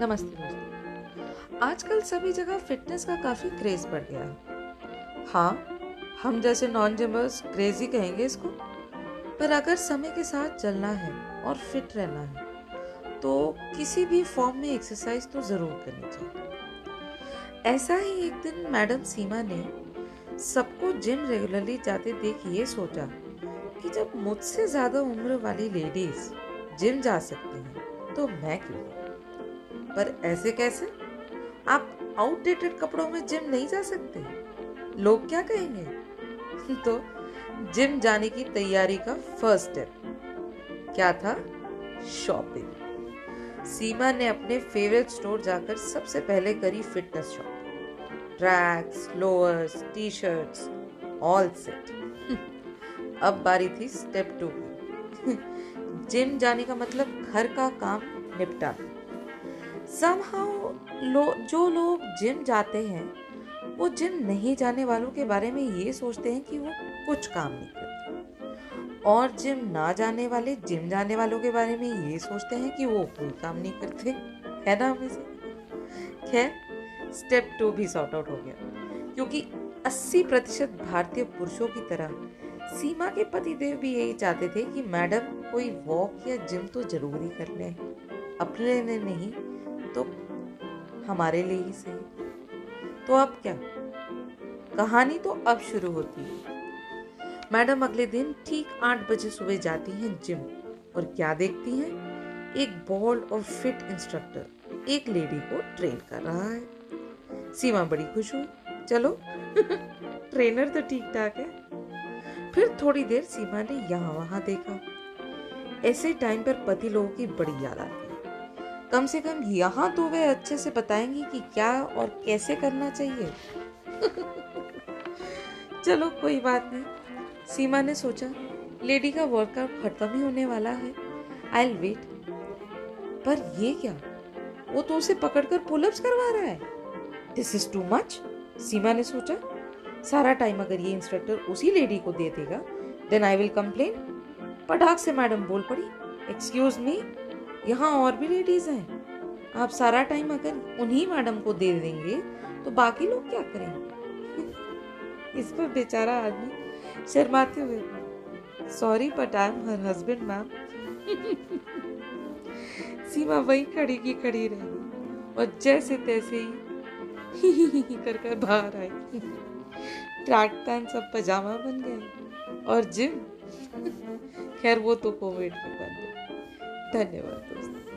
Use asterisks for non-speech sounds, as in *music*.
नमस्ते दोस्तों। आजकल सभी जगह फिटनेस का काफ़ी क्रेज बढ़ गया है। हाँ हम जैसे नॉन जिमर्स क्रेजी कहेंगे इसको, पर अगर समय के साथ चलना है और फिट रहना है तो किसी भी फॉर्म में एक्सरसाइज तो ज़रूर करनी चाहिए। ऐसा ही एक दिन मैडम सीमा ने सबको जिम रेगुलरली जाते देख ये सोचा कि जब मुझसे ज़्यादा उम्र वाली लेडीज़ जिम जा सकती हैं तो मैं क्यों पर ऐसे कैसे? आप आउटडेटेड कपड़ों में जिम नहीं जा सकते। लोग क्या कहेंगे? *laughs* तो जिम जाने की तैयारी का फ़र्स्ट स्टेप क्या था? शॉपिंग सीमा ने अपने फेवरेट स्टोर जाकर सबसे पहले करी fitness shopping tracks lowers T shirts all set अब बारी थी स्टेप टू जिम जाने का मतलब घर का काम निपटा समहाउ लो, जो लोग जिम जाते हैं, वो जिम नहीं जाने वालों के बारे में ये सोचते हैं कि वो कुछ काम नहीं करते। और जिम ना जाने वाले, जिम जाने वालों के बारे में ये सोचते हैं कि वो कोई काम नहीं करते। है ना हमें से खैर स्टेप टू भी सॉर्ट आउट हो गया। क्योंकि 80 प्रतिशत भारतीय पुरुषों की तरह, सीमा के पतिदेव भी यही चाहते थे कि मैडम कोई वॉक या जिम तो ज़रूर कर ले। अपने नहीं तो हमारे लिए ही सही। तो अब क्या? कहानी तो अब शुरू होती है। मैडम अगले दिन ठीक आठ बजे सुबह जाती हैं जिम और क्या देखती हैं? एक बोल्ड और फिट इंस्ट्रक्टर, एक लेडी को ट्रेन कर रहा है। सीमा बड़ी खुश हुई। चलो, *laughs* ट्रेनर तो ठीक ठाक है। फिर थोड़ी देर सीमा ने यहाँ वहाँ देखा। ऐसे टाइम पर पति लोगों की बड़ी याद आती कम से कम यहाँ तो वे अच्छे से बताएँगे कि क्या और कैसे करना चाहिए। चलो, कोई बात नहीं। सीमा ने सोचा, लेडी का वर्कआउट खत्म ही होने वाला है। आई वेट पर ये क्या? वो तो उसे पकड़कर पुलअप्स करवा रहा है। This is too much Seema ने सोचा। सारा टाइम अगर ये इंस्ट्रक्टर उसी लेडी को दे देगा देन आई विल कंप्लेन पटाख से मैडम बोल पड़ी एक्सक्यूज मी यहाँ और भी लेडीज़ हैं। आप सारा टाइम अगर उन्हीं मैडम को दे देंगे तो बाकी लोग क्या करेंगे? *laughs* इस पर बेचारा आदमी शर्माते हुए sorry but I am her husband ma'am Seema वही खड़ी की खड़ी रही और जैसे तैसे ही *laughs* कर कर बाहर आई। ट्रैक पैंट सब पजामा बन गए और जिम *laughs* खैर, वो तो कोविड में बन गए। धन्यवाद दोस्तों